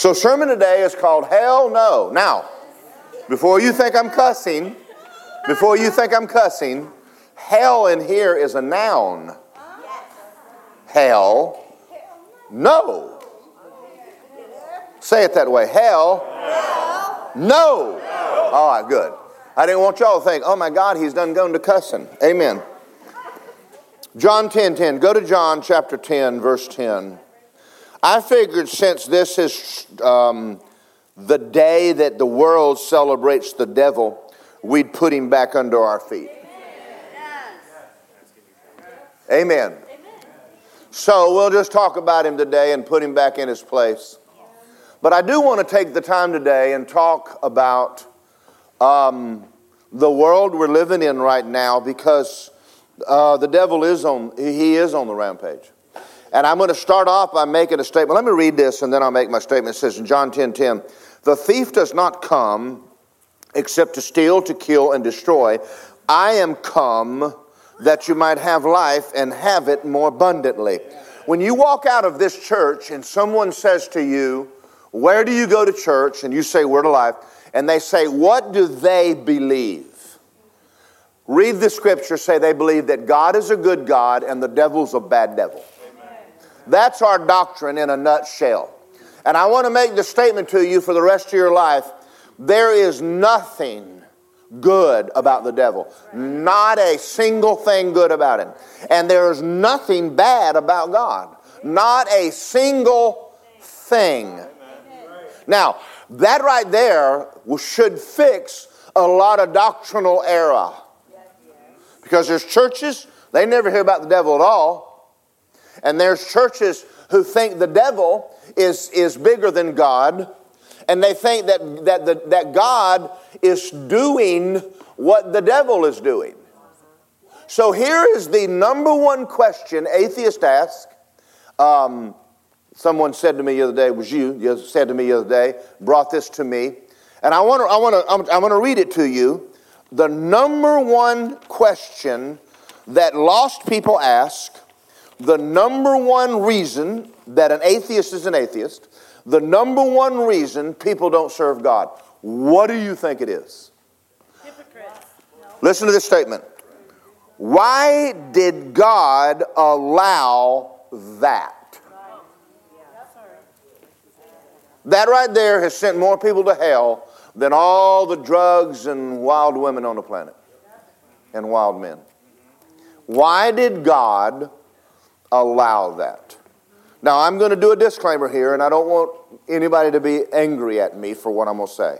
So, sermon today is called Hell No. Now, before you think I'm cussing, before you think I'm cussing, hell in here is a noun. Hell no. Say it that way. Hell no. All right, good. I didn't want y'all to think, oh my God, he's done going to cussing. Amen. John 10 10. Go to John chapter 10, verse 10. I figured since this is um, the day that the world celebrates the devil, we'd put him back under our feet. Amen. So we'll just talk about him today and put him back in his place. But I do want to take the time today and talk about um, the world we're living in right now because uh, the devil is on, he is on the rampage. And I'm going to start off by making a statement. Let me read this and then I'll make my statement. It says in John 10 10, the thief does not come except to steal, to kill, and destroy. I am come that you might have life and have it more abundantly. When you walk out of this church and someone says to you, Where do you go to church? and you say, Word of life, and they say, What do they believe? Read the scripture, say they believe that God is a good God and the devil's a bad devil. That's our doctrine in a nutshell. And I want to make the statement to you for the rest of your life there is nothing good about the devil. Not a single thing good about him. And there is nothing bad about God. Not a single thing. Now, that right there should fix a lot of doctrinal error. Because there's churches, they never hear about the devil at all. And there's churches who think the devil is, is bigger than God. And they think that, that, the, that God is doing what the devil is doing. So here is the number one question atheists ask. Um, someone said to me the other day, was you, you said to me the other day, brought this to me. And I want to I want to I'm, going to read it to you. The number one question that lost people ask, the number one reason that an atheist is an atheist, the number one reason people don't serve God. What do you think it is? Hypocrites. Listen to this statement. Why did God allow that? That right there has sent more people to hell than all the drugs and wild women on the planet and wild men. Why did God allow that? Now, I'm going to do a disclaimer here, and I don't want anybody to be angry at me for what I'm going to say.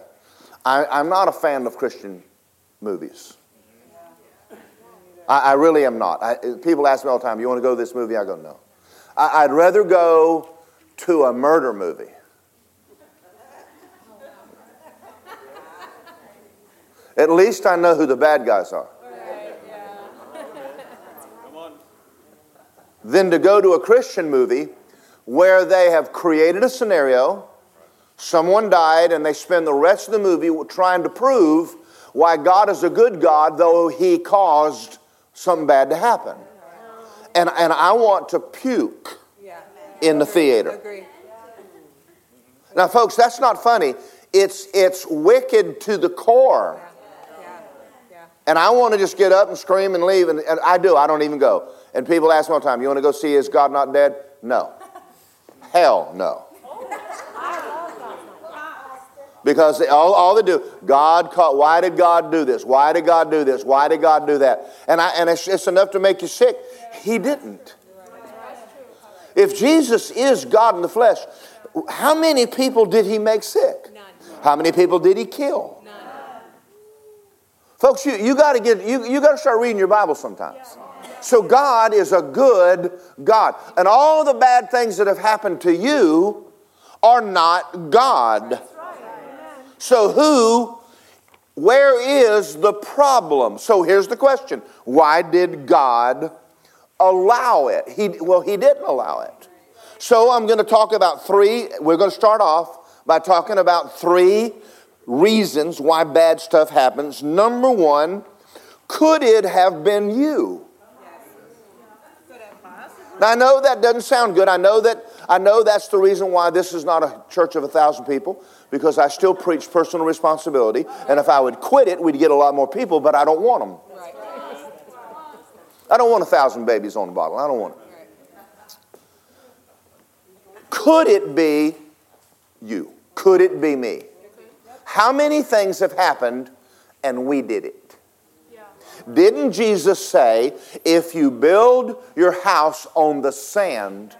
I, am not a fan of Christian movies. I, I really am not. I, people ask me all the time, You want to go to this movie? I go, No. I, I'd rather go to a murder movie. At least I know who the bad guys are. Than to go to a Christian movie where they have created a scenario, someone died, and they spend the rest of the movie trying to prove why God is a good God, though He caused something bad to happen. And, and I want to puke in the theater. Now, folks, that's not funny. It's, it's wicked to the core. And I want to just get up and scream and leave, and, and I do. I don't even go. And people ask me all the time, You want to go see Is God Not Dead? No. Hell no. Because they, all, all they do, God caught, why did God do this? Why did God do this? Why did God do that? And, I, and it's, it's enough to make you sick. He didn't. If Jesus is God in the flesh, how many people did he make sick? How many people did he kill? Folks, you, you got to get you, you got to start reading your Bible sometimes. So God is a good God. And all the bad things that have happened to you are not God. So who where is the problem? So here's the question. Why did God allow it? He well he didn't allow it. So I'm going to talk about three we're going to start off by talking about three reasons why bad stuff happens. Number 1, could it have been you? Now, I know that doesn't sound good. I know that I know that's the reason why this is not a church of a thousand people because I still preach personal responsibility. And if I would quit it, we'd get a lot more people, but I don't want them. I don't want a thousand babies on the bottle. I don't want it. Could it be you? Could it be me? How many things have happened and we did it? Didn't Jesus say, if you build your house on the sand,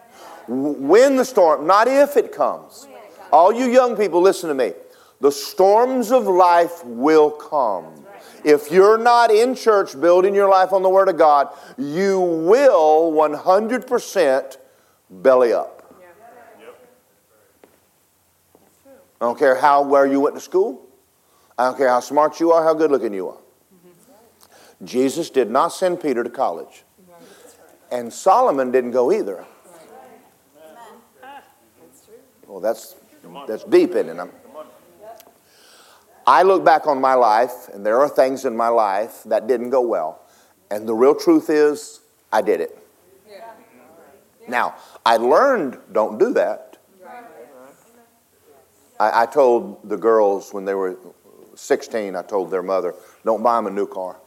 when the storm, not if it comes. All you young people, listen to me. The storms of life will come. If you're not in church building your life on the Word of God, you will 100% belly up. I don't care how where you went to school. I don't care how smart you are, how good looking you are. Jesus did not send Peter to college. And Solomon didn't go either. Well, that's, that's deep in it. I look back on my life, and there are things in my life that didn't go well. And the real truth is, I did it. Now, I learned don't do that. I, I told the girls when they were 16, I told their mother, don't buy them a new car.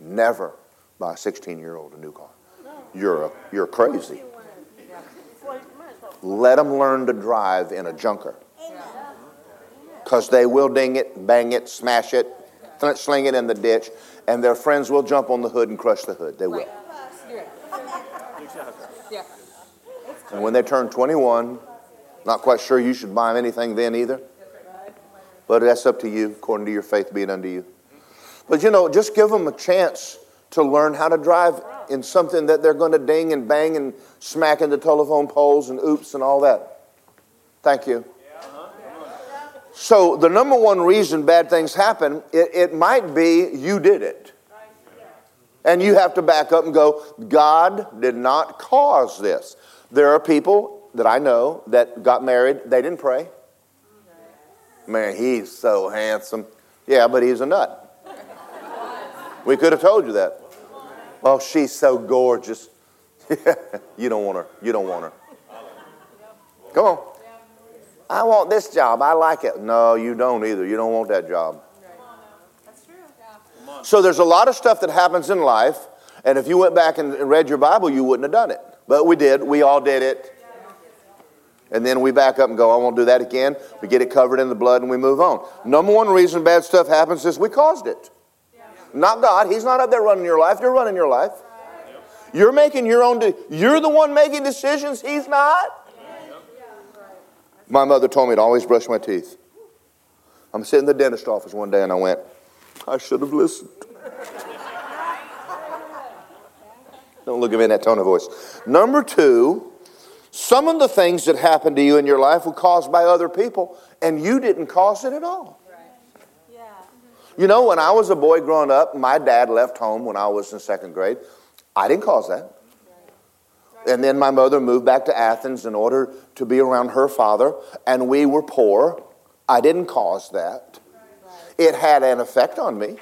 Never buy a 16 year old a new car. You're, a, you're crazy. Let them learn to drive in a junker. Because they will ding it, bang it, smash it, sling it in the ditch, and their friends will jump on the hood and crush the hood. They will. And when they turn 21, not quite sure you should buy them anything then either. But that's up to you, according to your faith being unto you. But you know, just give them a chance to learn how to drive in something that they're going to ding and bang and smack into telephone poles and oops and all that. Thank you. So, the number one reason bad things happen, it, it might be you did it. And you have to back up and go, God did not cause this. There are people that I know that got married, they didn't pray. Man, he's so handsome. Yeah, but he's a nut. We could have told you that. Oh, she's so gorgeous. you don't want her. You don't want her. Come on. I want this job. I like it. No, you don't either. You don't want that job. So there's a lot of stuff that happens in life, and if you went back and read your Bible, you wouldn't have done it. But we did. We all did it. And then we back up and go, I won't do that again. We get it covered in the blood and we move on. Number one reason bad stuff happens is we caused it. Not God. He's not up there running your life. You're running your life. You're making your own. De- you're the one making decisions. He's not. My mother told me to always brush my teeth. I'm sitting in the dentist office one day and I went, I should have listened. Don't look at me in that tone of voice. Number two, some of the things that happened to you in your life were caused by other people, and you didn't cause it at all. You know, when I was a boy growing up, my dad left home when I was in second grade. I didn't cause that. And then my mother moved back to Athens in order to be around her father, and we were poor. I didn't cause that. It had an effect on me.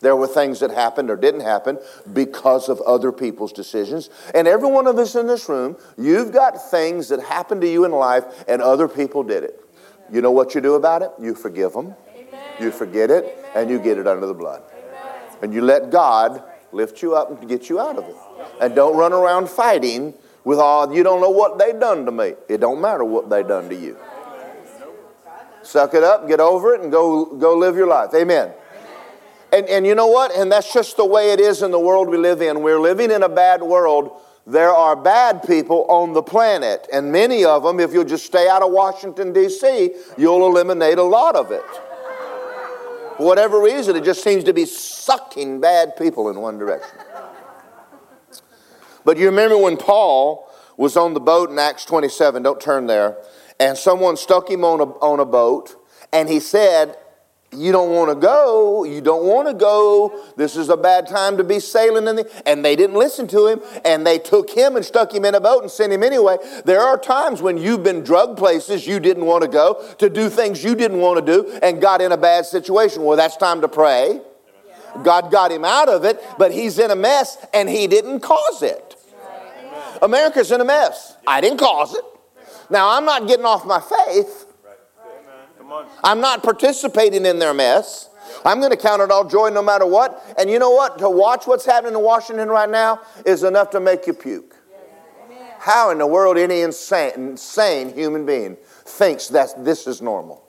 There were things that happened or didn't happen because of other people's decisions. And every one of us in this room, you've got things that happened to you in life and other people did it. You know what you do about it? You forgive them. You forget it and you get it under the blood. And you let God lift you up and get you out of it. And don't run around fighting with all, you don't know what they done to me. It don't matter what they done to you. Suck it up, get over it, and go, go live your life. Amen. And, and you know what? And that's just the way it is in the world we live in. We're living in a bad world. There are bad people on the planet. And many of them, if you'll just stay out of Washington, D.C., you'll eliminate a lot of it. For whatever reason, it just seems to be sucking bad people in one direction. But you remember when Paul was on the boat in Acts 27, don't turn there, and someone stuck him on a, on a boat, and he said, you don't want to go. You don't want to go. This is a bad time to be sailing in the. And they didn't listen to him, and they took him and stuck him in a boat and sent him anyway. There are times when you've been drug places you didn't want to go, to do things you didn't want to do, and got in a bad situation. Well, that's time to pray. God got him out of it, but he's in a mess, and he didn't cause it. America's in a mess. I didn't cause it. Now, I'm not getting off my faith. I'm not participating in their mess. I'm going to count it all joy no matter what. And you know what? To watch what's happening in Washington right now is enough to make you puke. How in the world any insane, insane human being thinks that this is normal?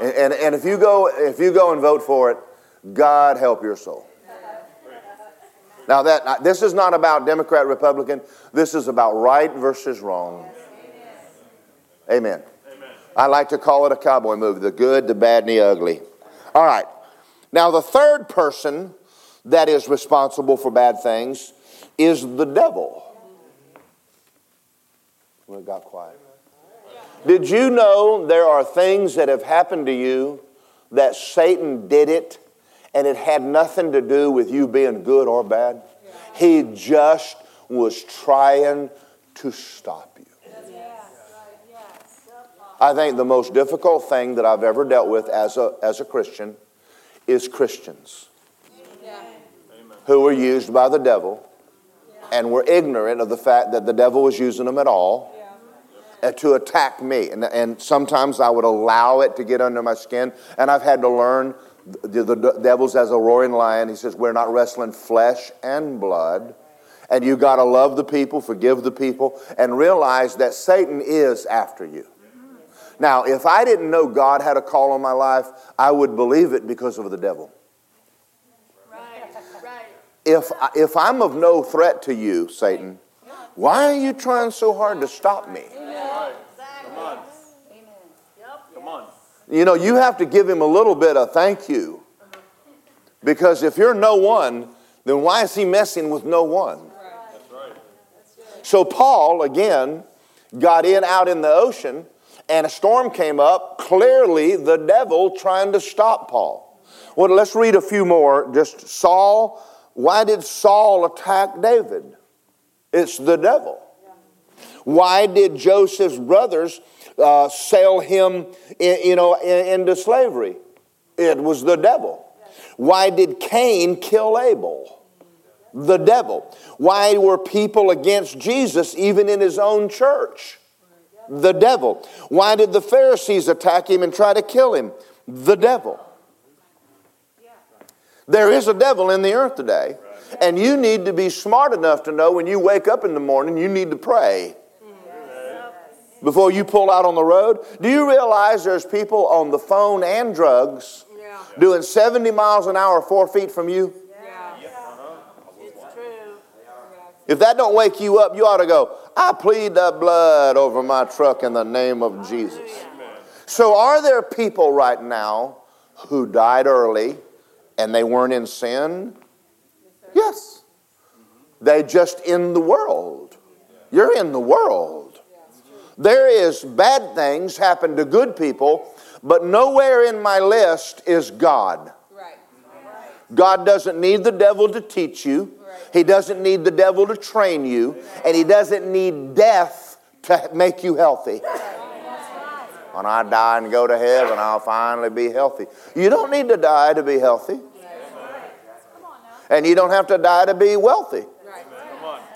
And, and, and if you go if you go and vote for it, God help your soul. Now that this is not about Democrat Republican. This is about right versus wrong. Amen. Amen. I like to call it a cowboy movie: the good, the bad, and the ugly. All right. Now the third person that is responsible for bad things is the devil. Well, it got quiet. Did you know there are things that have happened to you that Satan did it and it had nothing to do with you being good or bad? He just was trying to stop you. I think the most difficult thing that I've ever dealt with as a, as a Christian is Christians who were used by the devil and were ignorant of the fact that the devil was using them at all to attack me. And, and sometimes I would allow it to get under my skin. And I've had to learn the, the, the devil's as a roaring lion. He says, We're not wrestling flesh and blood. And you got to love the people, forgive the people, and realize that Satan is after you. Now, if I didn't know God had a call on my life, I would believe it because of the devil. Right. Right. If, if I'm of no threat to you, Satan, why are you trying so hard to stop me? You know, you have to give him a little bit of thank you. Because if you're no one, then why is he messing with no one? So Paul, again, got in out in the ocean and a storm came up. Clearly, the devil trying to stop Paul. Well, let's read a few more. Just Saul. Why did Saul attack David? It's the devil. Why did Joseph's brothers uh, sell him, in, you know, in, into slavery. It was the devil. Why did Cain kill Abel? The devil. Why were people against Jesus even in his own church? The devil. Why did the Pharisees attack him and try to kill him? The devil. There is a devil in the earth today. And you need to be smart enough to know when you wake up in the morning, you need to pray before you pull out on the road? Do you realize there's people on the phone and drugs doing 70 miles an hour four feet from you? Yeah. It's true. If that don't wake you up, you ought to go, I plead the blood over my truck in the name of Jesus. So, are there people right now who died early and they weren't in sin? Yes. They just in the world. You're in the world. There is bad things happen to good people, but nowhere in my list is God. God doesn't need the devil to teach you. He doesn't need the devil to train you. And he doesn't need death to make you healthy. When I die and go to heaven, I'll finally be healthy. You don't need to die to be healthy. And you don't have to die to be wealthy.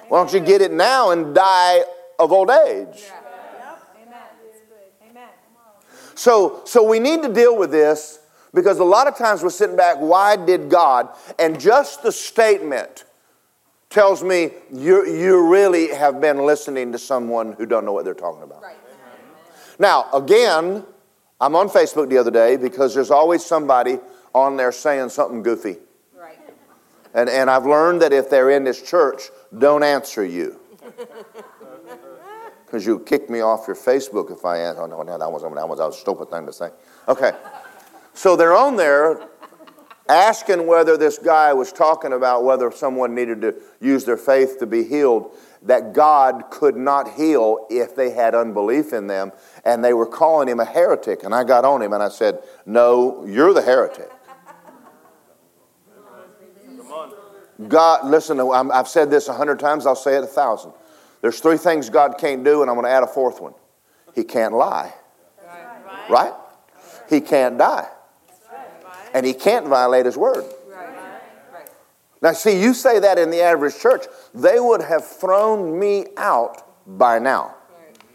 Why don't you get it now and die of old age? So, so we need to deal with this because a lot of times we're sitting back, why did God? And just the statement tells me you, you really have been listening to someone who don't know what they're talking about. Right. Now, again, I'm on Facebook the other day because there's always somebody on there saying something goofy. Right. And, and I've learned that if they're in this church, don't answer you. because you kick me off your Facebook if I answer. Oh, no, no, that was, that was a stupid thing to say. Okay. So they're on there asking whether this guy was talking about whether someone needed to use their faith to be healed, that God could not heal if they had unbelief in them. And they were calling him a heretic. And I got on him and I said, No, you're the heretic. God, listen, I've said this a hundred times, I'll say it a thousand. There's three things God can't do, and I'm going to add a fourth one. He can't lie. Right? right? He can't die. And he can't violate his word. Now, see, you say that in the average church, they would have thrown me out by now.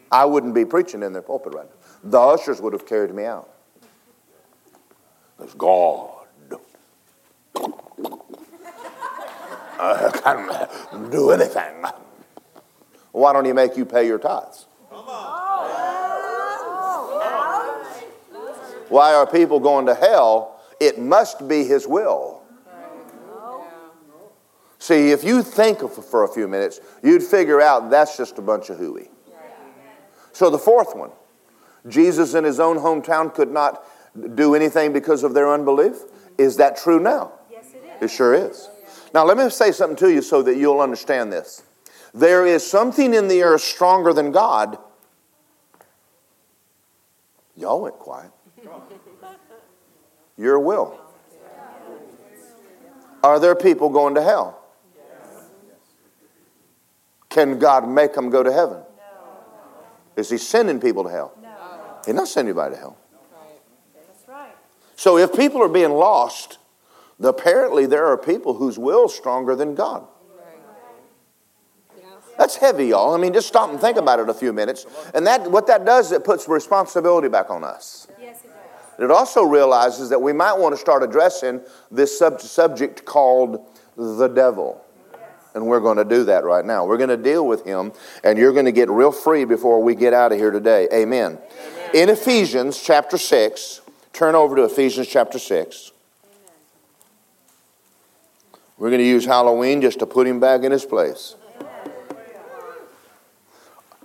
I wouldn't be preaching in their pulpit right now. The ushers would have carried me out. There's God. I can't do anything. Why don't he make you pay your tithes? Why are people going to hell? It must be his will. See, if you think for a few minutes, you'd figure out that's just a bunch of hooey. So the fourth one, Jesus in his own hometown could not do anything because of their unbelief. Is that true now? Yes, it is. It sure is. Now, let me say something to you so that you'll understand this. There is something in the earth stronger than God. Y'all went quiet. Your will. Are there people going to hell? Can God make them go to heaven? Is He sending people to hell? No. He's not sending anybody to hell. So if people are being lost, apparently there are people whose will is stronger than God. That's heavy, y'all. I mean, just stop and think about it a few minutes. And that, what that does, is it puts responsibility back on us. It also realizes that we might want to start addressing this sub- subject called the devil. And we're going to do that right now. We're going to deal with him, and you're going to get real free before we get out of here today. Amen. Amen. In Ephesians chapter 6, turn over to Ephesians chapter 6. We're going to use Halloween just to put him back in his place.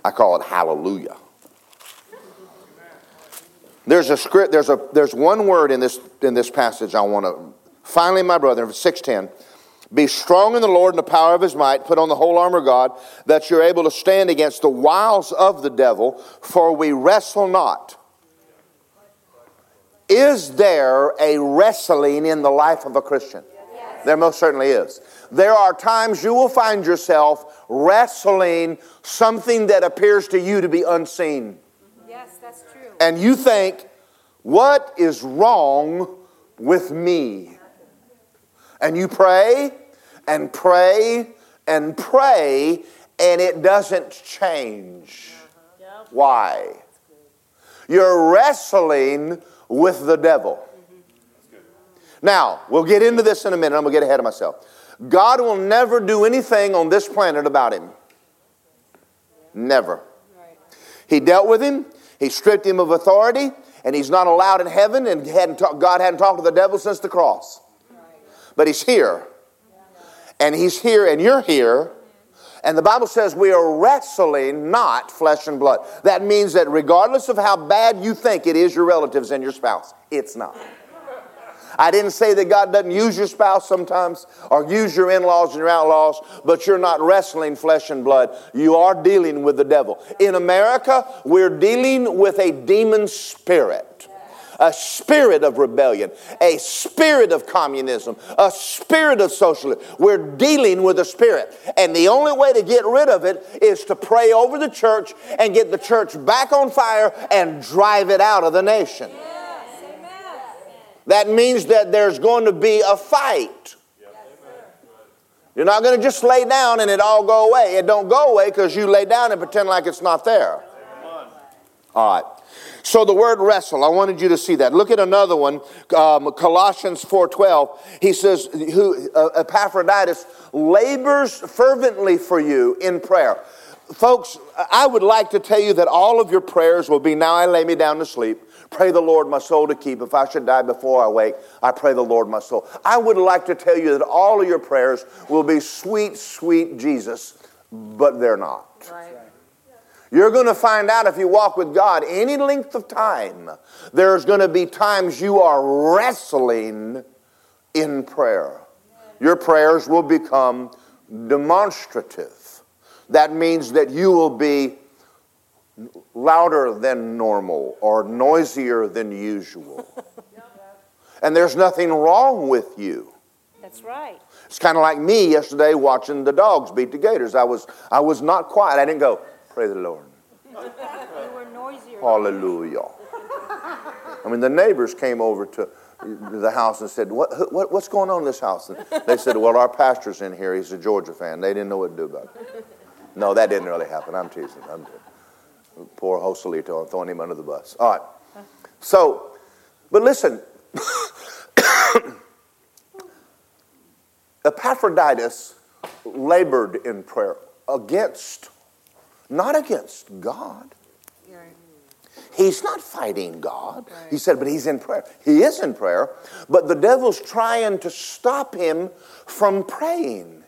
I call it hallelujah. There's a script, there's a there's one word in this in this passage I want to finally, my brother, 610. Be strong in the Lord and the power of his might. Put on the whole armor of God, that you're able to stand against the wiles of the devil, for we wrestle not. Is there a wrestling in the life of a Christian? Yes. There most certainly is. There are times you will find yourself wrestling something that appears to you to be unseen. Yes, that's true. And you think, what is wrong with me? And you pray and pray and pray, and it doesn't change. Why? You're wrestling with the devil. Now, we'll get into this in a minute. I'm going to get ahead of myself. God will never do anything on this planet about him. Never. He dealt with him, he stripped him of authority, and he's not allowed in heaven, and hadn't God hadn't talked to the devil since the cross. But he's here. And he's here, and you're here. And the Bible says we are wrestling not flesh and blood. That means that regardless of how bad you think it is your relatives and your spouse, it's not. I didn't say that God doesn't use your spouse sometimes or use your in laws and your outlaws, but you're not wrestling flesh and blood. You are dealing with the devil. In America, we're dealing with a demon spirit a spirit of rebellion, a spirit of communism, a spirit of socialism. We're dealing with a spirit. And the only way to get rid of it is to pray over the church and get the church back on fire and drive it out of the nation. That means that there's going to be a fight. You're not going to just lay down and it all go away. It don't go away because you lay down and pretend like it's not there. All right. So the word wrestle, I wanted you to see that. Look at another one, um, Colossians 4.12. He says, who, uh, Epaphroditus labors fervently for you in prayer. Folks, I would like to tell you that all of your prayers will be, now I lay me down to sleep. Pray the Lord my soul to keep. If I should die before I wake, I pray the Lord my soul. I would like to tell you that all of your prayers will be sweet, sweet Jesus, but they're not. Right. You're going to find out if you walk with God any length of time, there's going to be times you are wrestling in prayer. Your prayers will become demonstrative. That means that you will be louder than normal or noisier than usual. and there's nothing wrong with you. That's right. It's kind of like me yesterday watching the dogs beat the gators. I was, I was not quiet. I didn't go, Praise the Lord. You were noisier. Hallelujah. I mean, the neighbors came over to, the house and said, what, what, What's going on in this house? And they said, Well, our pastor's in here. He's a Georgia fan. They didn't know what to do about it. No, that didn't really happen. I'm teasing. I'm teasing. Poor Joselito. I'm throwing him under the bus. All right. So, but listen. Epaphroditus labored in prayer against, not against God. He's not fighting God. He said, but he's in prayer. He is in prayer, but the devil's trying to stop him from praying.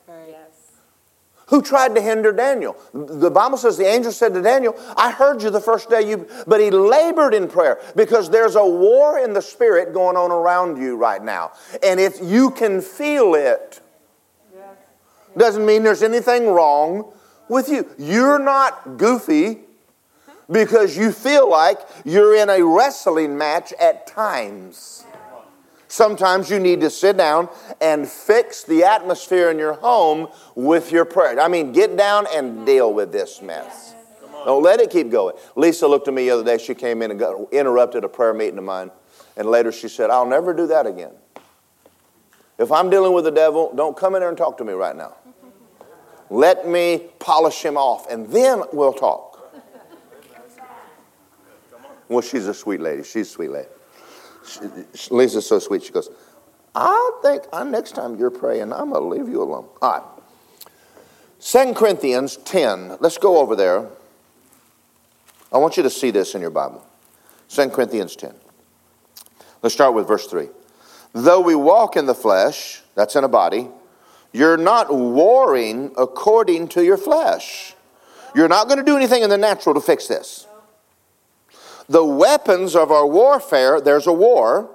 Who tried to hinder Daniel? The Bible says the angel said to Daniel, I heard you the first day you, but he labored in prayer because there's a war in the spirit going on around you right now. And if you can feel it, doesn't mean there's anything wrong with you. You're not goofy because you feel like you're in a wrestling match at times. Sometimes you need to sit down and fix the atmosphere in your home with your prayer. I mean, get down and deal with this mess. Don't let it keep going. Lisa looked at me the other day. She came in and got, interrupted a prayer meeting of mine. And later she said, I'll never do that again. If I'm dealing with the devil, don't come in there and talk to me right now. Let me polish him off, and then we'll talk. Well, she's a sweet lady. She's a sweet lady. She, Lisa's so sweet. She goes, I think I, next time you're praying, I'm going to leave you alone. All right. 2 Corinthians 10. Let's go over there. I want you to see this in your Bible. 2 Corinthians 10. Let's start with verse 3. Though we walk in the flesh, that's in a body, you're not warring according to your flesh. You're not going to do anything in the natural to fix this. The weapons of our warfare, there's a war.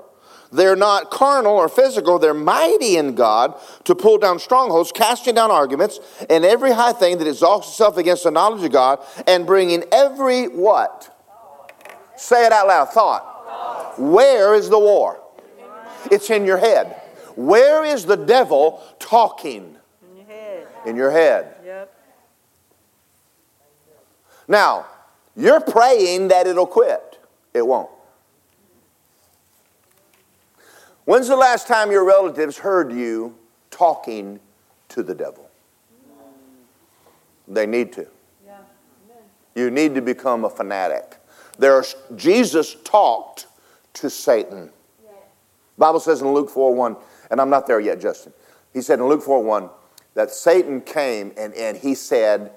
They're not carnal or physical, they're mighty in God to pull down strongholds, casting down arguments, and every high thing that exalts itself against the knowledge of God, and bringing every what? Say it out loud thought. Where is the war? It's in your head. Where is the devil talking? In your head. In your head. Yep. Now, you're praying that it'll quit. It won't. When's the last time your relatives heard you talking to the devil? They need to. You need to become a fanatic. There's, Jesus talked to Satan. Bible says in Luke 4 1, and I'm not there yet, Justin. He said in Luke 4 1 that Satan came and, and he said,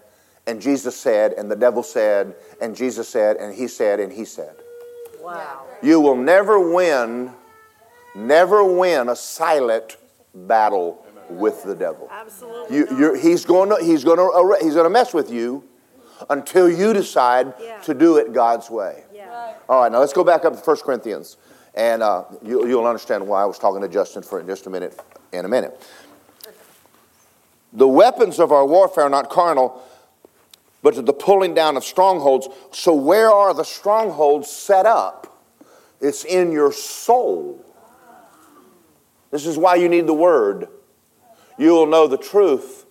and Jesus said, and the devil said, and Jesus said, and he said, and he said. Wow. You will never win, never win a silent battle with the devil. Absolutely. You, you're, he's going to he's going to he's going to mess with you until you decide Yeah. to do it God's way. Yeah. All right, now let's go back up to 1 Corinthians, and uh, you, you'll understand why I was talking to Justin for just a minute. In a minute, the weapons of our warfare are not carnal, but to the pulling down of strongholds. So, where are the strongholds set up? It's in your soul. This is why you need the Word. You will know the truth,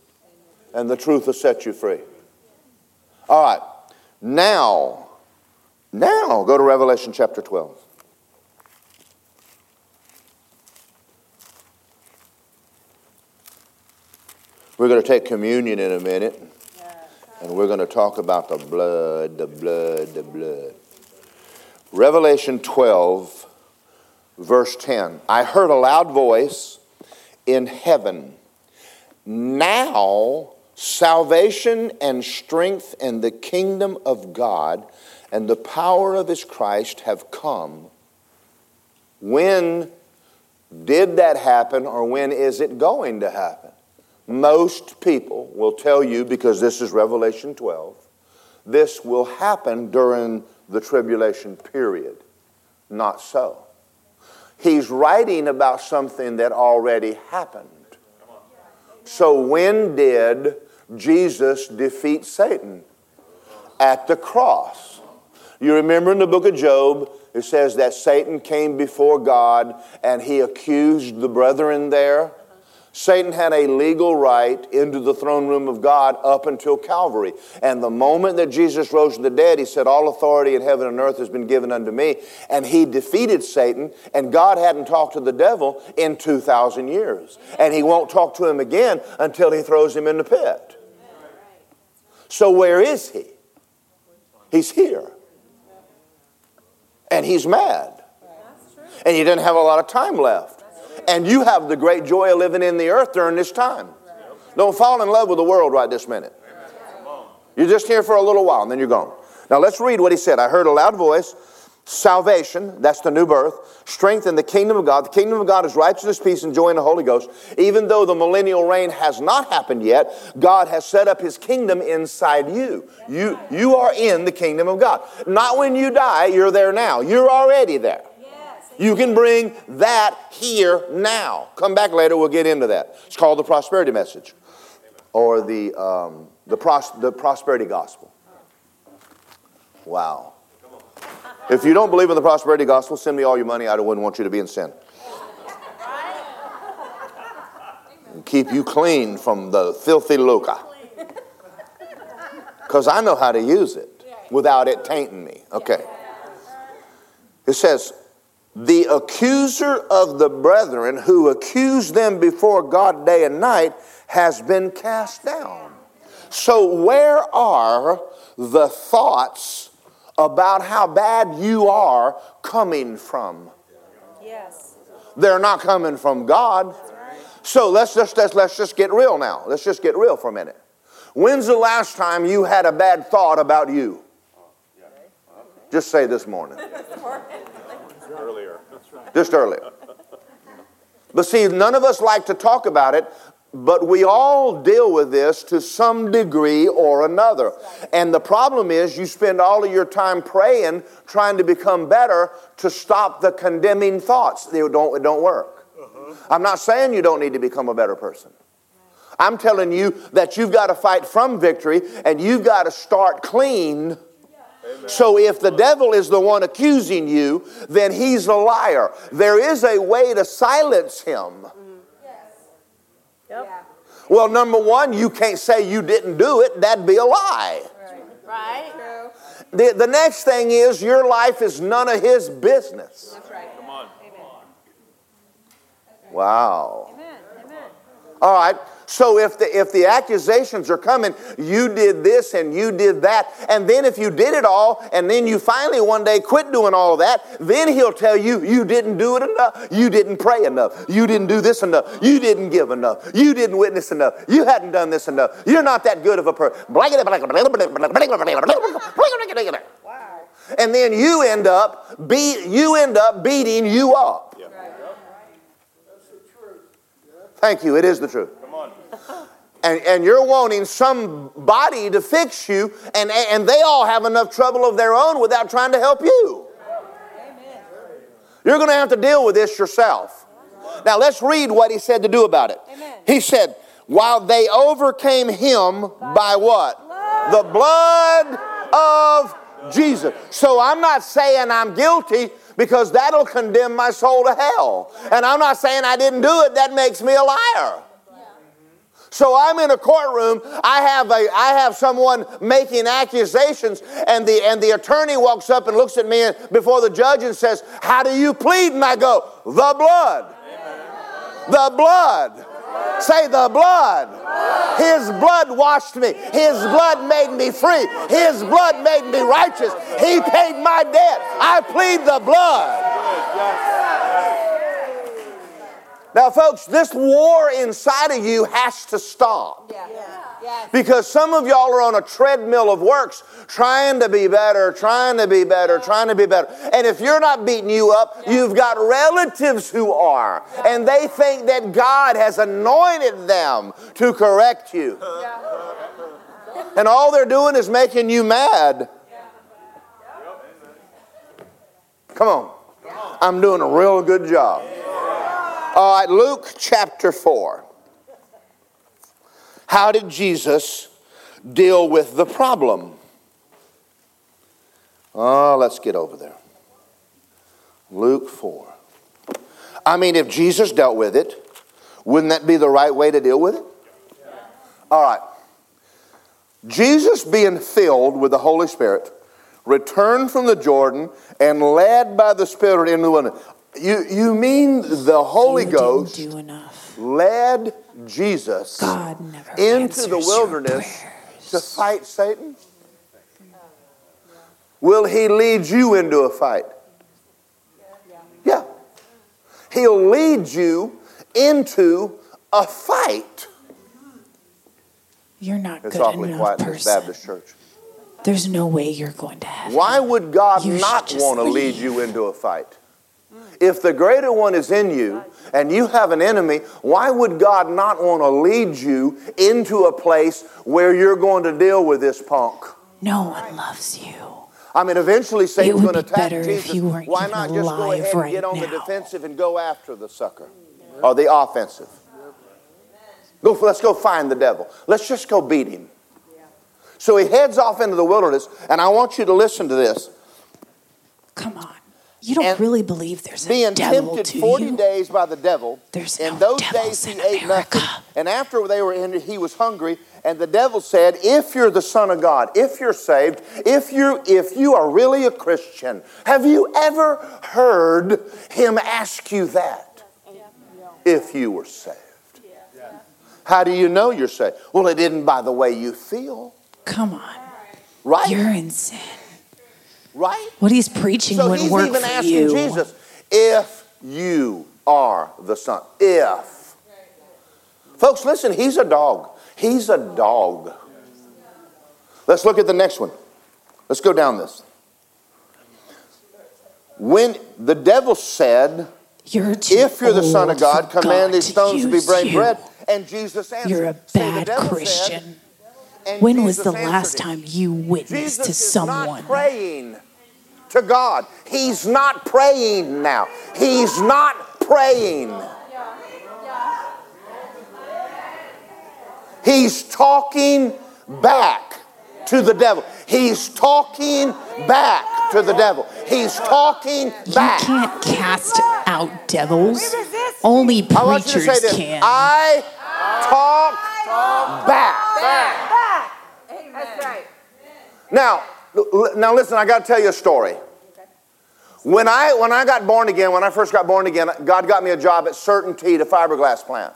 and the truth will set you free. All right, now, now go to Revelation chapter 12. We're going to take communion in a minute. And we're going to talk about the blood, the blood, the blood. Revelation 12, verse 10. I heard a loud voice in heaven. Now salvation and strength and the kingdom of God and the power of his Christ have come. When did that happen or when is it going to happen? Most people will tell you, because this is Revelation 12, this will happen during the tribulation period. Not so. He's writing about something that already happened. So, when did Jesus defeat Satan? At the cross. You remember in the book of Job, it says that Satan came before God and he accused the brethren there. Satan had a legal right into the throne room of God up until Calvary. And the moment that Jesus rose from the dead, he said, All authority in heaven and earth has been given unto me. And he defeated Satan, and God hadn't talked to the devil in 2,000 years. And he won't talk to him again until he throws him in the pit. So, where is he? He's here. And he's mad. And he doesn't have a lot of time left and you have the great joy of living in the earth during this time. Don't fall in love with the world right this minute. You're just here for a little while and then you're gone. Now let's read what he said. I heard a loud voice salvation, that's the new birth, strength in the kingdom of God. The kingdom of God is righteousness, peace, and joy in the Holy Ghost. Even though the millennial reign has not happened yet, God has set up his kingdom inside you. You, you are in the kingdom of God. Not when you die, you're there now. You're already there. You can bring that here now. Come back later, we'll get into that. It's called the prosperity message or the, um, the, pros- the prosperity gospel. Wow. If you don't believe in the prosperity gospel, send me all your money. I wouldn't want you to be in sin. keep you clean from the filthy lucre. Because I know how to use it without it tainting me. Okay. It says, the accuser of the brethren who accused them before God day and night has been cast down. So, where are the thoughts about how bad you are coming from? Yes. They're not coming from God. So let's just let's, let's just get real now. Let's just get real for a minute. When's the last time you had a bad thought about you? Just say this morning. Earlier. Just earlier. But see, none of us like to talk about it, but we all deal with this to some degree or another. And the problem is, you spend all of your time praying, trying to become better to stop the condemning thoughts. They don't, it don't work. Uh-huh. I'm not saying you don't need to become a better person. I'm telling you that you've got to fight from victory and you've got to start clean so if the devil is the one accusing you, then he's a liar. There is a way to silence him. Mm. Yes. Yep. Well, number one, you can't say you didn't do it. That'd be a lie. Right. right. The, the next thing is your life is none of his business. That's right. Come on. Amen. Wow. Amen. Amen. All right. So if the, if the accusations are coming, you did this and you did that, and then if you did it all, and then you finally one day quit doing all of that, then he'll tell you you didn't do it enough, you didn't pray enough, you didn't do this enough, you didn't give enough, you didn't witness enough, you hadn't done this enough, you're not that good of a person. And then you end up beat you end up beating you up. Thank you. It is the truth and, and you're wanting somebody to fix you, and, and they all have enough trouble of their own without trying to help you. Amen. You're going to have to deal with this yourself. Now, let's read what he said to do about it. Amen. He said, While they overcame him by, by what? Blood. The blood of Jesus. So I'm not saying I'm guilty because that'll condemn my soul to hell. And I'm not saying I didn't do it, that makes me a liar. So I'm in a courtroom. I have a I have someone making accusations, and the and the attorney walks up and looks at me before the judge and says, "How do you plead?" And I go, "The blood, the blood." Say the blood. His blood washed me. His blood made me free. His blood made me righteous. He paid my debt. I plead the blood. Now, folks, this war inside of you has to stop. Yeah. Yeah. Because some of y'all are on a treadmill of works trying to be better, trying to be better, trying to be better. And if you're not beating you up, you've got relatives who are. And they think that God has anointed them to correct you. And all they're doing is making you mad. Come on. I'm doing a real good job. All right, Luke chapter 4. How did Jesus deal with the problem? Oh, let's get over there. Luke 4. I mean, if Jesus dealt with it, Wouldn't that be the right way to deal with it? All right. Jesus, being filled with the Holy Spirit, returned from the Jordan and led by the Spirit into wilderness. You, you mean the Holy Ghost led Jesus God never into the wilderness to fight Satan? Will he lead you into a fight? Yeah. He'll lead you into a fight. You're not It's good awfully enough quiet in this. Baptist church. There's no way you're going to heaven. Why would God You not want to lead you into a fight? If the greater one is in you and you have an enemy, why would God not want to lead you into a place where you're going to deal with this punk? No one loves you. I mean, eventually Satan's going to attack better if Jesus. you weren't Why not just go ahead and right get on the defensive and go after the sucker or the offensive? Go, let's go find the devil. Let's just go beat him. So he heads off into the wilderness, and I want you to listen to this. Come on. You don't And really believe there's a being devil tempted 40 you. days by the devil. There's in no those devils days he ate America. nothing. And after they were in, he was hungry. And the devil said, "If you're the son of God, if you're saved, if you if you are really a Christian, have you ever heard him ask you that? If you were saved, how do you know you're saved? Well, it isn't by the way you feel, Come on. right? You're in sin. Right? What he's preaching So wouldn't he's work even for asking you. Jesus, if you are the son. If. Folks, listen, he's a dog. He's a dog. Let's look at the next one. Let's go down this. When the devil said, You're If you're the Son of God, command God these stones to be bread And Jesus answered. You're a bad devil Christian. and When was the last time you witnessed Jesus to is someone? not praying to God. He's not praying now. He's not praying. He's talking back to the devil. He's talking back to the devil. He's talking back. You can't cast out devils. Only I want you to preachers say this. can. I talk back. That's right. Now, l- now listen, I got to tell you a story. When I, when I got born again, when I first got born again, God got me a job at CertainTeed, the fiberglass plant.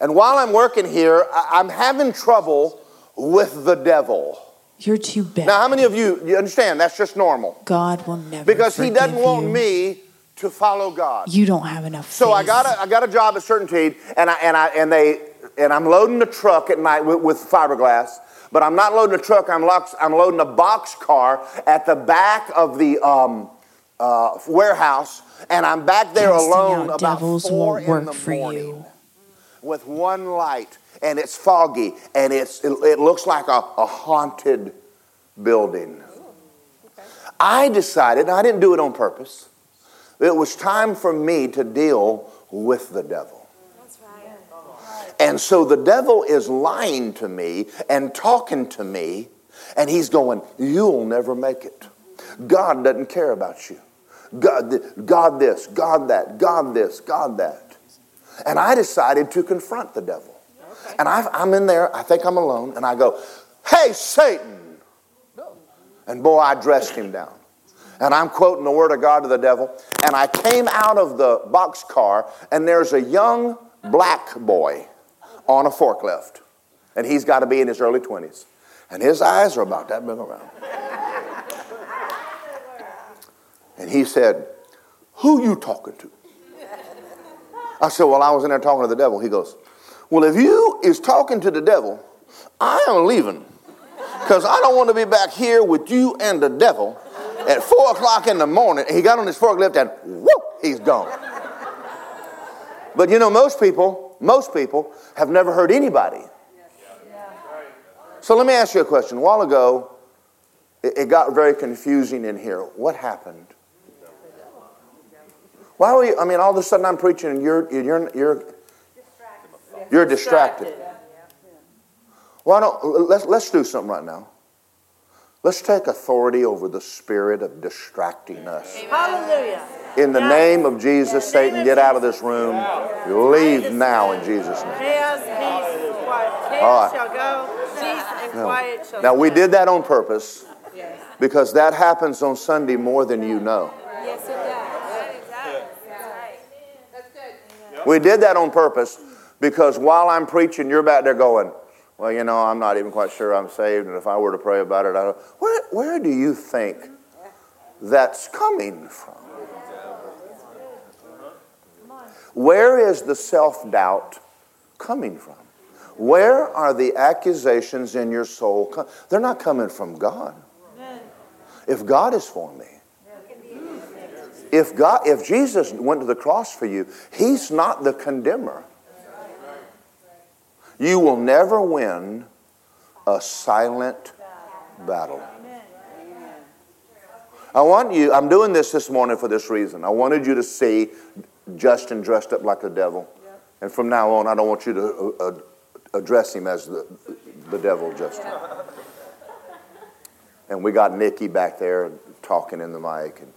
And while I'm working here, I- I'm having trouble with the devil. You're too bad. Now, how many of you, you understand that's just normal? God will never Because He doesn't forgive want me to follow God. You don't have enough. So I got a, I got a job at CertainTeed, and I and I and they and I'm loading the truck at night with, with fiberglass. But I'm not loading a truck. I'm I'm loading a box car at the back of the um, uh, warehouse, and I'm back there Casting alone about devils four won't in the for morning you. with one light, and it's foggy, and it's it, it looks like a, a haunted building. I decided, and I didn't do it on purpose. It was time for me to deal with the devil. And so the devil is lying to me and talking to me, and he's going, You'll never make it. God doesn't care about you. God, God this, God that, God this, God that. And I decided to confront the devil. And I, I'm in there, I think I'm alone, and I go, Hey, Satan! And boy, I dressed him down. And I'm quoting the word of God to the devil. And I came out of the boxcar, and there's a young black boy on a forklift. And he's got to be in his early 20s. And his eyes are about that big around. And he said, Who you talking to? I said, Well, I was in there talking to the devil. He goes, Well, if you is talking to the devil, I am leaving. Because I don't want to be back here with you and the devil at four o'clock in the morning. He got on his forklift and whoop, he's gone. But you know, most people, most people have never heard anybody. So let me ask you a question. A while ago, it, got very confusing in here. What happened? Why were you? I mean, all of a sudden I'm preaching and you're you're you're you're distracted. Why don't let's let's do something right now. Let's take authority over the spirit of distracting us. Hallelujah. In the name of Jesus, Satan, get out of this room. Leave now in Jesus' name. Chaos, peace, quiet. All right. Chaos shall go, peace quiet shall Now, we did that on purpose because that happens on Sunday more than you know. Yes, it does. We did that on purpose because while I'm preaching, you're back there going, Well, you know, I'm not even quite sure I'm saved, and if I were to pray about it, I don't. Where, where do you think that's coming from? Where is the self doubt coming from? Where are the accusations in your soul? co- They're not coming from God. If God is for me, if God, if Jesus went to the cross for you, He's not the condemner. You will never win a silent battle. I want you, I'm doing this this morning for this reason. I wanted you to see Justin dressed up like a devil. And from now on, I don't want you to uh, uh, address him as the, the devil, Justin. And we got Nikki back there talking in the mic. And,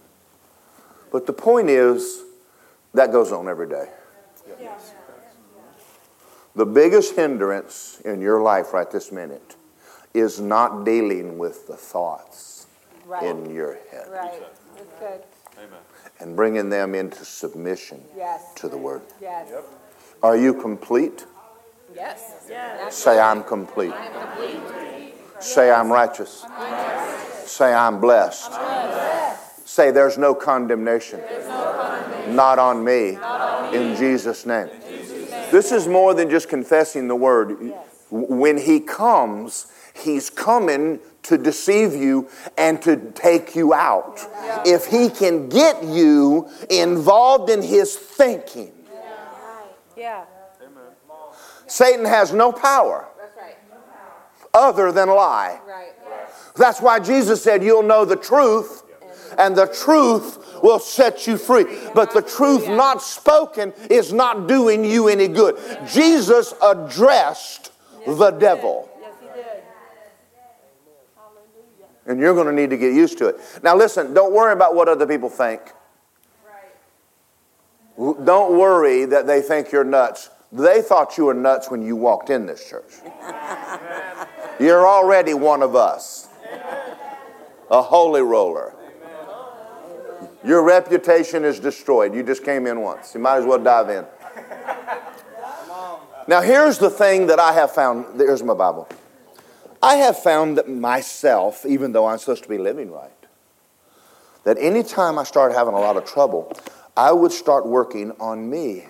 but the point is, that goes on every day. The biggest hindrance in your life right this minute is not dealing with the thoughts Right. in your head Right. That's good. and bringing them into submission Yes. to the Word. Yes. Are you complete? Yes. Say, I'm complete. I'm complete. Say, I'm righteous. Say, I'm blessed. Say, there's no condemnation. There's no condemnation. Not on me. Not on me. In Jesus' name. This is more than just confessing the word. Yes. When he comes, he's coming to deceive you and to take you out. If he can get you involved in his thinking, Yeah. Satan has no power That's right. other than lie. Right. That's why Jesus said, You'll know the truth, and the truth will set you free. But the truth not spoken is not doing you any good. Jesus addressed the devil. Yes, he did. And you're going to need to get used to it. Now, listen, don't worry about what other people think. Right. Don't worry that they think you're nuts. They thought you were nuts when you walked in this church. You're already one of us, a holy roller. Your reputation is destroyed. You just came in once. You might as well dive in. Now, here's the thing that I have found. There's my Bible. I have found that myself, even though I'm supposed to be living right, that anytime I start having a lot of trouble, I would start working on me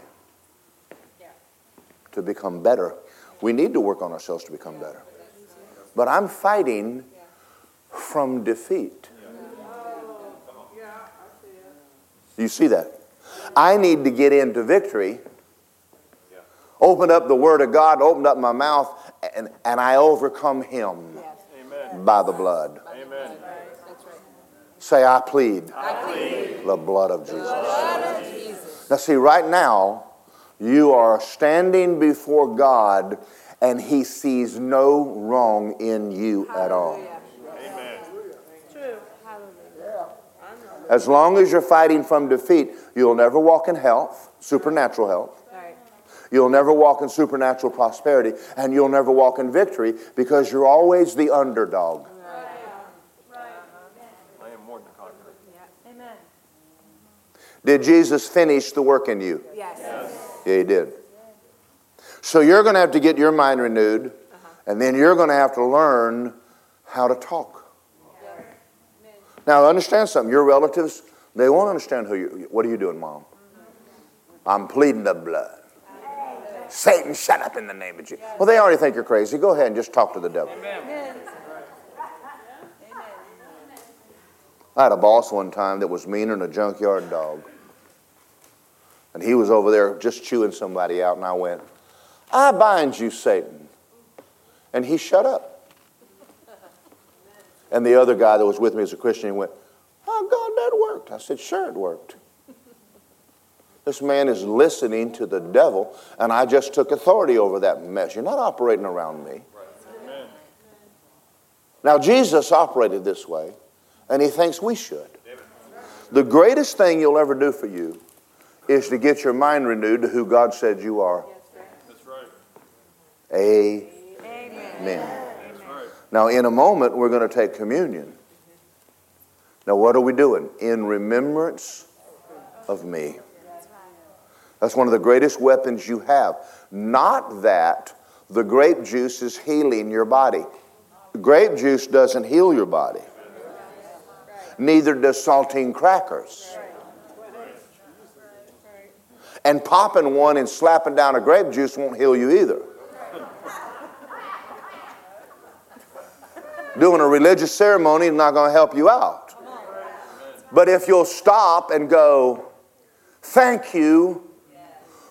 to become better. We need to work on ourselves to become better. But I'm fighting from defeat. You see that? I need to get into victory. Open up the Word of God, open up my mouth, and, and I overcome Him by the blood. That's right. Say, I plead I plead the blood of Jesus. blood of Jesus. Now, see, right now, you are standing before God, and He sees no wrong in you at all. True. As long as you're fighting from defeat, you'll never walk in health, supernatural health. Right. You'll never walk in supernatural prosperity, and you'll never walk in victory because you're always the underdog. I am more than a conqueror. Amen. Did Jesus finish the work in you? Yes. Yeah, he did. So you're going to have to get your mind renewed, uh-huh. and then you're going to have to learn how to talk. Now, understand something. Your relatives, they won't understand who you. What are you doing, mom? Mm-hmm. I'm pleading the blood. Satan, shut up in the name of Jesus. Well, they already think you're crazy. Go ahead and just talk to the devil. I had a boss one time that was meaner than a junkyard dog. And he was over there just chewing somebody out, and I went, I bind you, Satan. And he shut up. And the other guy that was with me as a Christian, he went, Oh, God, that worked. I said, Sure, it worked. This man is listening to the devil, and I just took authority over that mess. You're not operating around me. Now, Jesus operated this way, and he thinks we should. The greatest thing you'll ever do for you is to get your mind renewed to who God said you are. That's right. Amen. Now, in a moment, we're going to take communion. Now, what are we doing? In remembrance of me. That's one of the greatest weapons you have. Not that the grape juice is healing your body. Grape juice doesn't heal your body. Neither does saltine crackers. And popping one and slapping down a grape juice won't heal you either. Doing a religious ceremony is not going to help you out. But if you'll stop and go, Thank you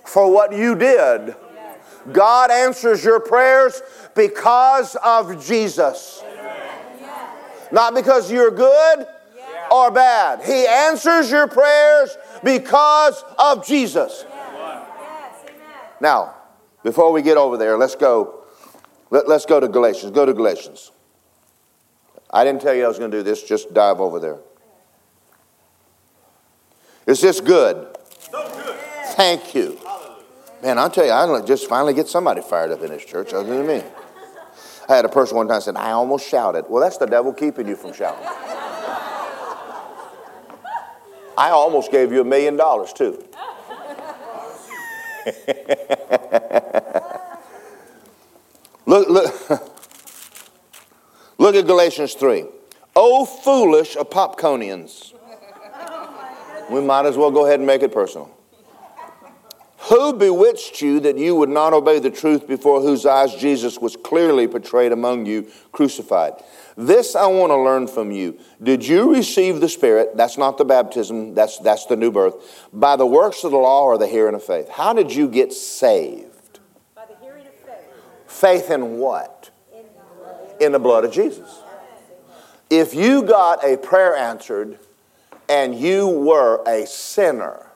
for what you did. God answers your prayers because of Jesus. Not because you're good or bad. He answers your prayers because of Jesus. Now, before we get over there, let's go. Let, us go to Galatians. Go to Galatians. I didn't tell you I was going to do this. Just dive over there. Is this good? Thank you. Man, I'll tell you, I just finally get somebody fired up in this church other than me. I had a person one time said, I almost shouted. Well, that's the devil keeping you from shouting. I almost gave you a million dollars, too. look, look, look at Galatians 3. Oh, foolish Apopconians. We might as well go ahead and make it personal. Who bewitched you that you would not obey the truth before whose eyes Jesus was clearly portrayed among you, crucified? This I want to learn from you. Did you receive the Spirit? That's not the baptism, that's, that's the new birth. By the works of the law or the hearing of faith? How did you get saved? By the hearing of faith. Faith in what? In the blood of Jesus. If you got a prayer answered and you were a sinner,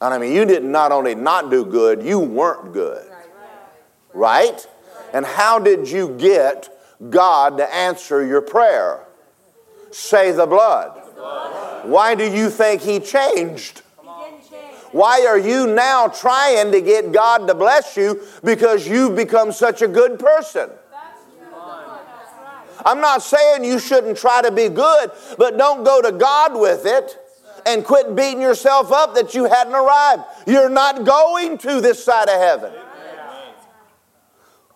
and I mean, you did not not only not do good, you weren't good. Right? And how did you get God to answer your prayer? Say the blood. Why do you think He changed? Why are you now trying to get God to bless you because you've become such a good person? I'm not saying you shouldn't try to be good, but don't go to God with it and quit beating yourself up that you hadn't arrived. You're not going to this side of heaven.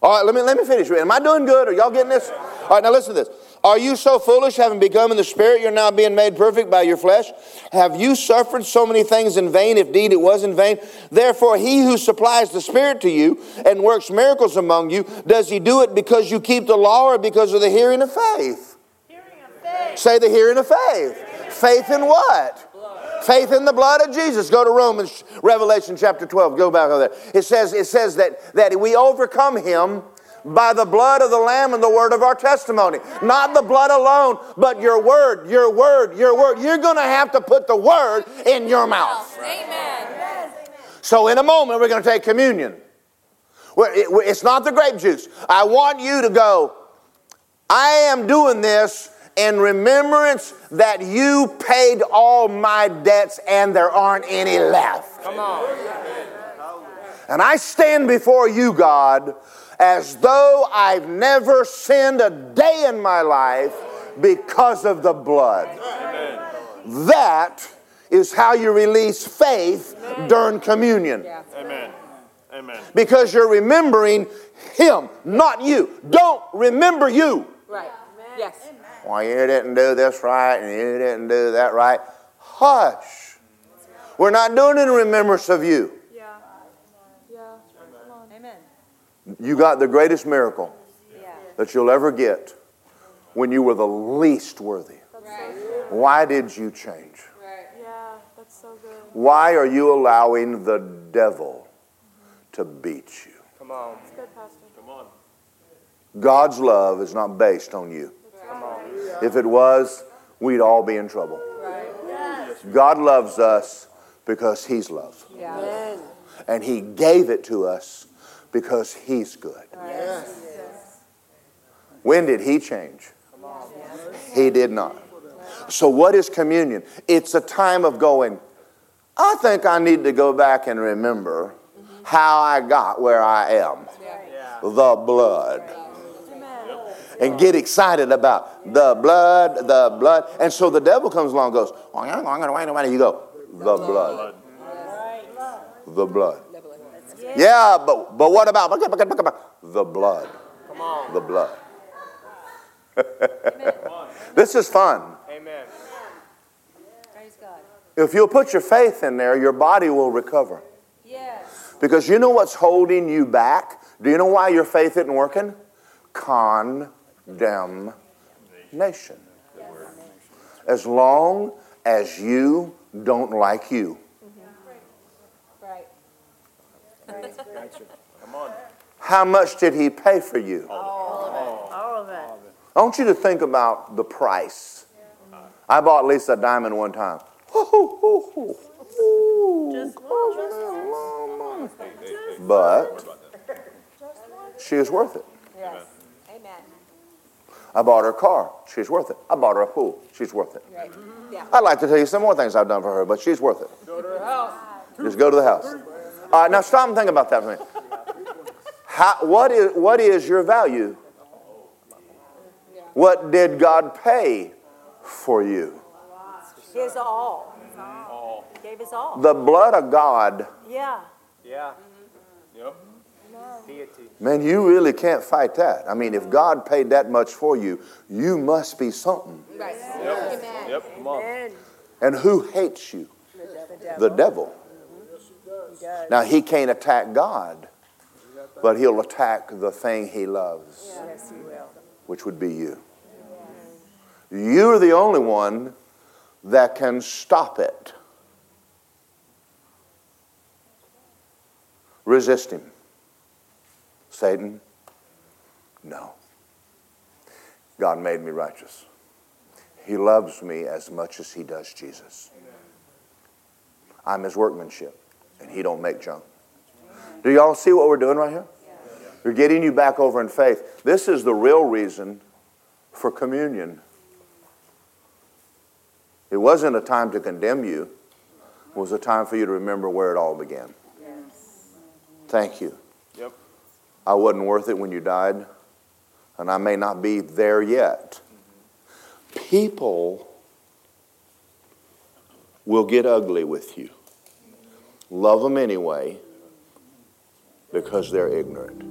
All right, let me, let me finish. Am I doing good? Are y'all getting this? All right, now listen to this. Are you so foolish, having become in the Spirit, you're now being made perfect by your flesh? Have you suffered so many things in vain, if indeed it was in vain? Therefore, he who supplies the Spirit to you and works miracles among you, does he do it because you keep the law or because of the hearing of faith? Hearing of faith. Say the hearing of faith. Faith in what? Faith in the blood of Jesus. Go to Romans, Revelation chapter 12. Go back over there. It says, it says that, that we overcome him by the blood of the Lamb and the word of our testimony. Not the blood alone, but your word, your word, your word. You're going to have to put the word in your mouth. Amen. So, in a moment, we're going to take communion. It's not the grape juice. I want you to go, I am doing this in remembrance that you paid all my debts and there aren't any left. Come on. And I stand before you, God, as though I've never sinned a day in my life because of the blood. Amen. That is how you release faith Amen. during communion. Yeah. Amen. Amen. Because you're remembering Him, not you. Don't remember you. Right. Yes. Well, you didn't do this right and you didn't do that right. Hush. We're not doing it in remembrance of you. Yeah. Yeah. Amen. You got the greatest miracle that you'll ever get when you were the least worthy. Why did you change? Yeah, that's so good. Why are you allowing the devil to beat you? Come on. That's good, Pastor. Come on. God's love is not based on you. Come on. If it was, we'd all be in trouble. God loves us because He's love. And He gave it to us because He's good. When did He change? He did not. So, what is communion? It's a time of going, I think I need to go back and remember how I got where I am. The blood. And get excited about the blood, the blood. And so the devil comes along and goes, oh, I'm going to wait a minute. You go, the blood. The blood. Yeah, but, but what about the blood? Come on. The blood. this is fun. Amen. Praise God. If you'll put your faith in there, your body will recover. Yes. Because you know what's holding you back? Do you know why your faith isn't working? Condemnation. As long as you don't like you. Right. How much did he pay for you? All of it. I want you to think about the price. I bought Lisa a diamond one time. But she is worth it. Yes. Amen. I bought her a car. She's worth it. I bought her a pool. She's worth it. Right. Mm-hmm. Yeah. I'd like to tell you some more things I've done for her, but she's worth it. Go to her house. Just go to the house. All right, now stop and think about that for a minute. How, what, is, what is your value? What did God pay for you? His all. He Gave his all. The blood of God. Yeah. Yeah. Yep. Deity. Man, you really can't fight that. I mean, if God paid that much for you, you must be something. Right. Yep. Yep. Come on. And who hates you? The devil. Now, he can't attack God, but he'll attack the thing he loves, Yes, he will. which would be you. You're the only one that can stop it. Resist him. Satan, no. God made me righteous. He loves me as much as he does Jesus. I'm his workmanship, and he don't make junk. Do y'all see what we're doing right here? We're getting you back over in faith. This is the real reason for communion. It wasn't a time to condemn you. It was a time for you to remember where it all began. Thank you. Yep. I wasn't worth it when you died, and I may not be there yet. People will get ugly with you. Love them anyway because they're ignorant.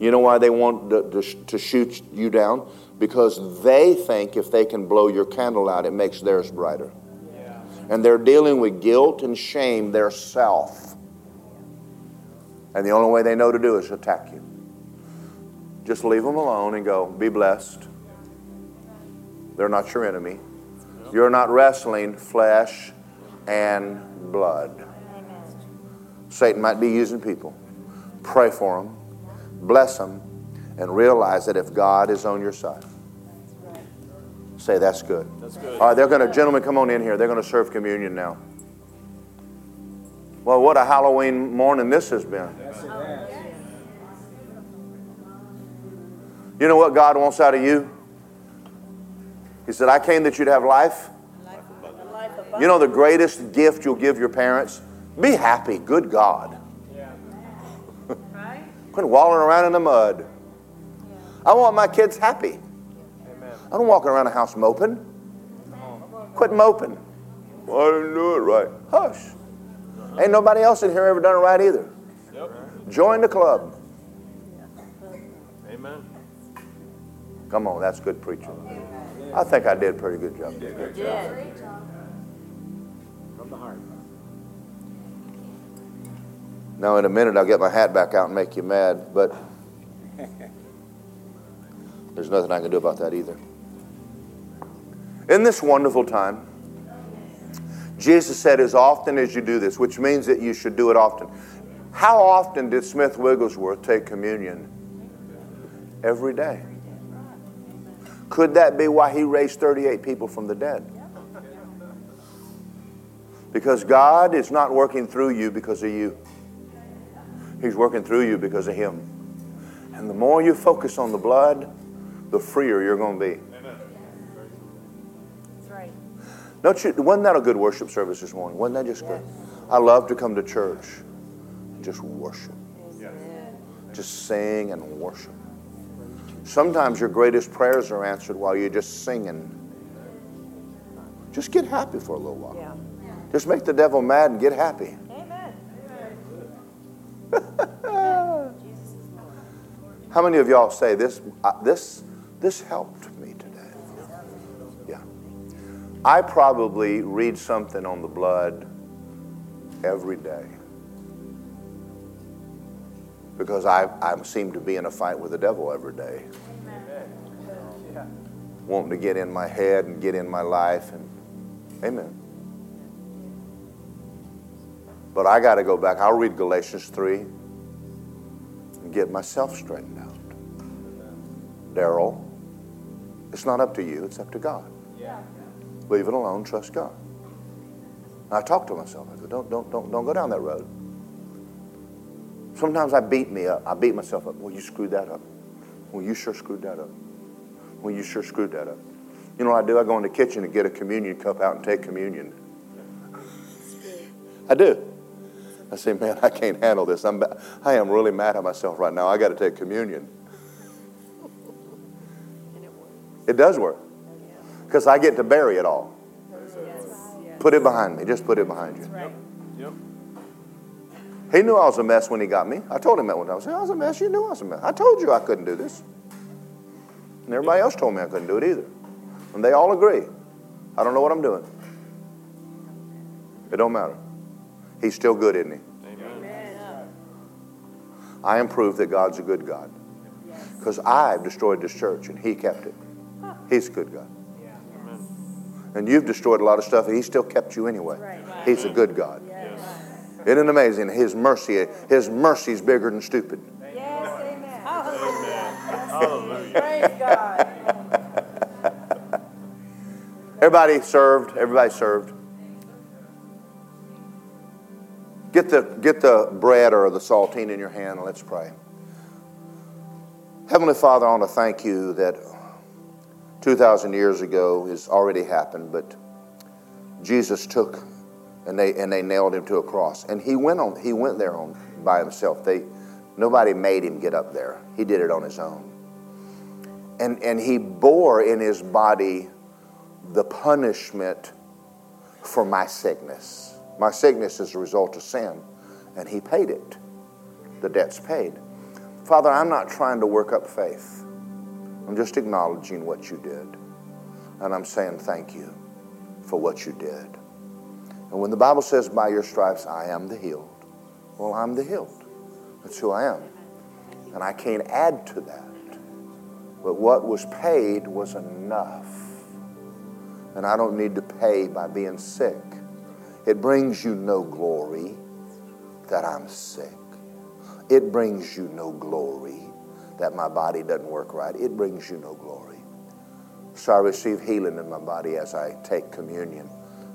You know why they want to, to, to shoot you down? Because they think if they can blow your candle out, it makes theirs brighter. And they're dealing with guilt and shame, their self. And the only way they know to do is attack you. Just leave them alone and go, be blessed. They're not your enemy. You're not wrestling flesh and blood. Satan might be using people. Pray for them, bless them, and realize that if God is on your side, say that's good. That's good. All right, they're going to, gentlemen, come on in here. They're going to serve communion now. Well, what a Halloween morning this has been. You know what God wants out of you? He said, I came that you'd have life. You know the greatest gift you'll give your parents? Be happy. Good God. Quit walling around in the mud. I want my kids happy. I don't walk around the house moping. Quit moping. Well, I didn't do it right. Hush. Ain't nobody else in here ever done it right either. Yep. Join the club. Amen. Come on, that's good preaching. I think I did a pretty good job. From the heart. Now, in a minute, I'll get my hat back out and make you mad, but there's nothing I can do about that either. In this wonderful time, Jesus said, as often as you do this, which means that you should do it often. How often did Smith Wigglesworth take communion? Every day. Could that be why he raised 38 people from the dead? Because God is not working through you because of you. He's working through you because of Him. And the more you focus on the blood, the freer you're going to be. Don't you, wasn't that a good worship service this morning? Wasn't that just good? I love to come to church, just worship, just sing and worship. Sometimes your greatest prayers are answered while you're just singing. Just get happy for a little while. Yeah. Just make the devil mad and get happy. Amen. How many of y'all say this? Uh, this this helped me today. Yeah. I probably read something on the blood every day because I, I seem to be in a fight with the devil every day. Wanting to get in my head and get in my life and amen. But I got to go back. I'll read Galatians 3 and get myself straightened out. Daryl, it's not up to you, it's up to God. Leave it alone, trust God. I talk to myself. I go, don't, don't, don't, don't go down that road. Sometimes I beat me up. I beat myself up. Well, you screwed that up. Well, you sure screwed that up. Well, you sure screwed that up. You know what I do? I go in the kitchen and get a communion cup out and take communion. I do. I say, man, I can't handle this. I'm, I am really mad at myself right now. I got to take communion. It does work. Because I get to bury it all. Put it behind me. Just put it behind you. Yep. He knew I was a mess when he got me. I told him that one time. I said, I was a mess. You knew I was a mess. I told you I couldn't do this. And everybody else told me I couldn't do it either. And they all agree. I don't know what I'm doing. It don't matter. He's still good, isn't he? I am proof that God's a good God. Because I've destroyed this church and he kept it. He's a good God. And you've destroyed a lot of stuff and he still kept you anyway. He's a good God. Isn't it amazing? His mercy, his mercy's bigger than stupid. Yes, amen. Hallelujah. Praise God. Everybody served. Everybody served. Get the, get the bread or the saltine in your hand and let's pray. Heavenly Father, I want to thank you that 2,000 years ago has already happened, but Jesus took and they, and they nailed him to a cross. And he went, on, he went there on, by himself. They, nobody made him get up there, he did it on his own. And, and he bore in his body the punishment for my sickness. My sickness is a result of sin, and He paid it. The debt's paid. Father, I'm not trying to work up faith. I'm just acknowledging what you did. And I'm saying thank you for what you did. And when the Bible says, by your stripes, I am the healed, well, I'm the healed. That's who I am. And I can't add to that. But what was paid was enough. And I don't need to pay by being sick. It brings you no glory that I'm sick. It brings you no glory that my body doesn't work right. It brings you no glory. So I receive healing in my body as I take communion.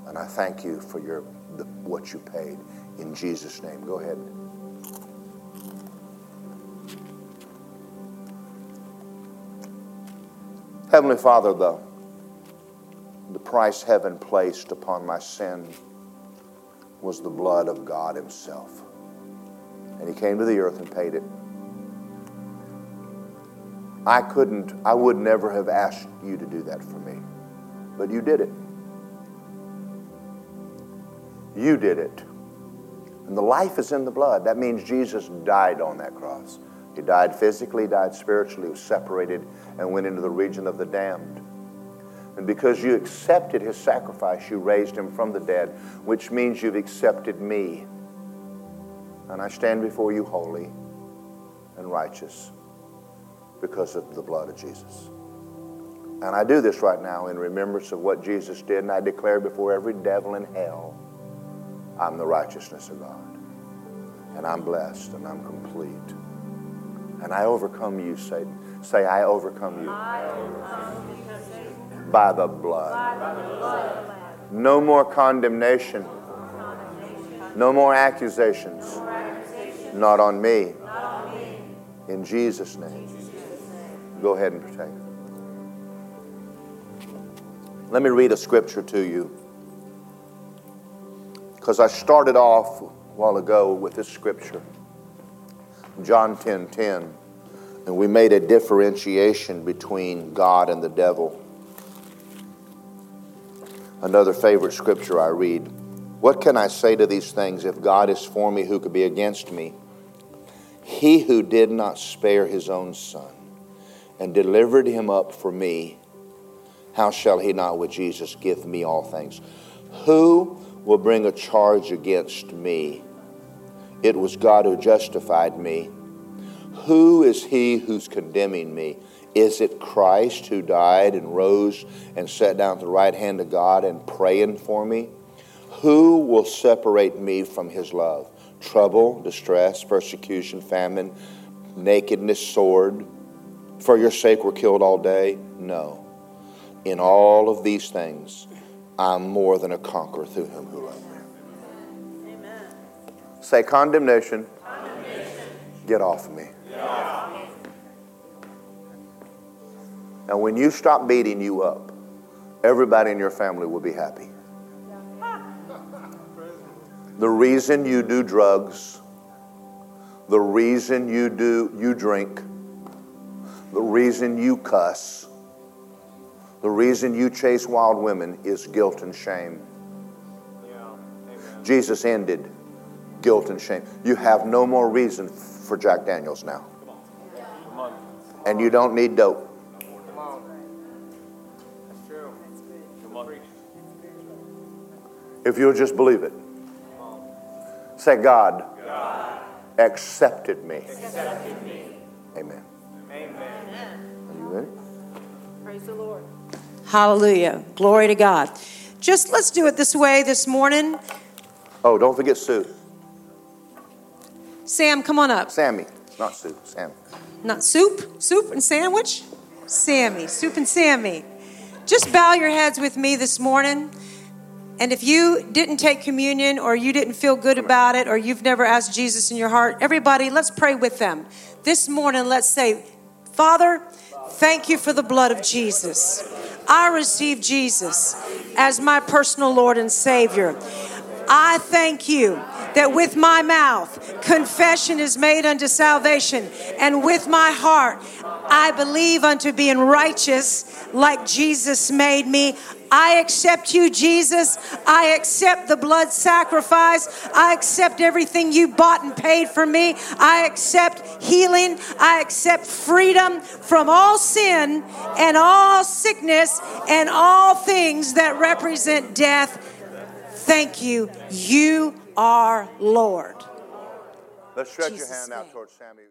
And I thank you for your, the, what you paid. In Jesus' name. Go ahead. Heavenly Father, the, the price heaven placed upon my sin was the blood of God Himself. And He came to the earth and paid it. I couldn't, I would never have asked you to do that for me, but you did it. You did it. And the life is in the blood. That means Jesus died on that cross. He died physically, died spiritually, he was separated, and went into the region of the damned. And because you accepted his sacrifice, you raised him from the dead, which means you've accepted me. And I stand before you holy and righteous because of the blood of Jesus. And I do this right now in remembrance of what Jesus did, and I declare before every devil in hell, I'm the righteousness of God. And I'm blessed and I'm complete. And I overcome you, Satan. Say, I overcome you. By the blood. No more condemnation. No more accusations. Not on me. In Jesus' name. Go ahead and partake. Let me read a scripture to you. Because I started off a while ago with this scripture, John 10 10. And we made a differentiation between God and the devil. Another favorite scripture I read What can I say to these things? If God is for me, who could be against me? He who did not spare his own son and delivered him up for me, how shall he not with Jesus give me all things? Who will bring a charge against me? It was God who justified me. Who is he who's condemning me? Is it Christ who died and rose and sat down at the right hand of God and praying for me? Who will separate me from his love? Trouble, distress, persecution, famine, nakedness, sword. For your sake we're killed all day? No. In all of these things, I'm more than a conqueror through him who loved me. Amen. Say condemnation. condemnation. Get off of me. Now, when you stop beating you up, everybody in your family will be happy. The reason you do drugs, the reason you do you drink, the reason you cuss, the reason you chase wild women is guilt and shame. Jesus ended guilt and shame. You have no more reason for Jack Daniels now. And you don't need dope. If you'll just believe it. Say, God, God. Accepted, me. accepted me. Amen. Praise the Lord. Hallelujah. Glory to God. Just let's do it this way this morning. Oh, don't forget Sue. Sam, come on up. Sammy, not Sue, Sam. Not soup, soup and sandwich? Sammy, soup and Sammy. Just bow your heads with me this morning. And if you didn't take communion or you didn't feel good about it or you've never asked Jesus in your heart, everybody, let's pray with them. This morning, let's say, Father, thank you for the blood of Jesus. I receive Jesus as my personal Lord and Savior. I thank you that with my mouth confession is made unto salvation, and with my heart I believe unto being righteous like Jesus made me. I accept you, Jesus. I accept the blood sacrifice. I accept everything you bought and paid for me. I accept healing. I accept freedom from all sin and all sickness and all things that represent death. Thank you. You are Lord. Let's stretch Jesus' your hand out name. towards Sammy.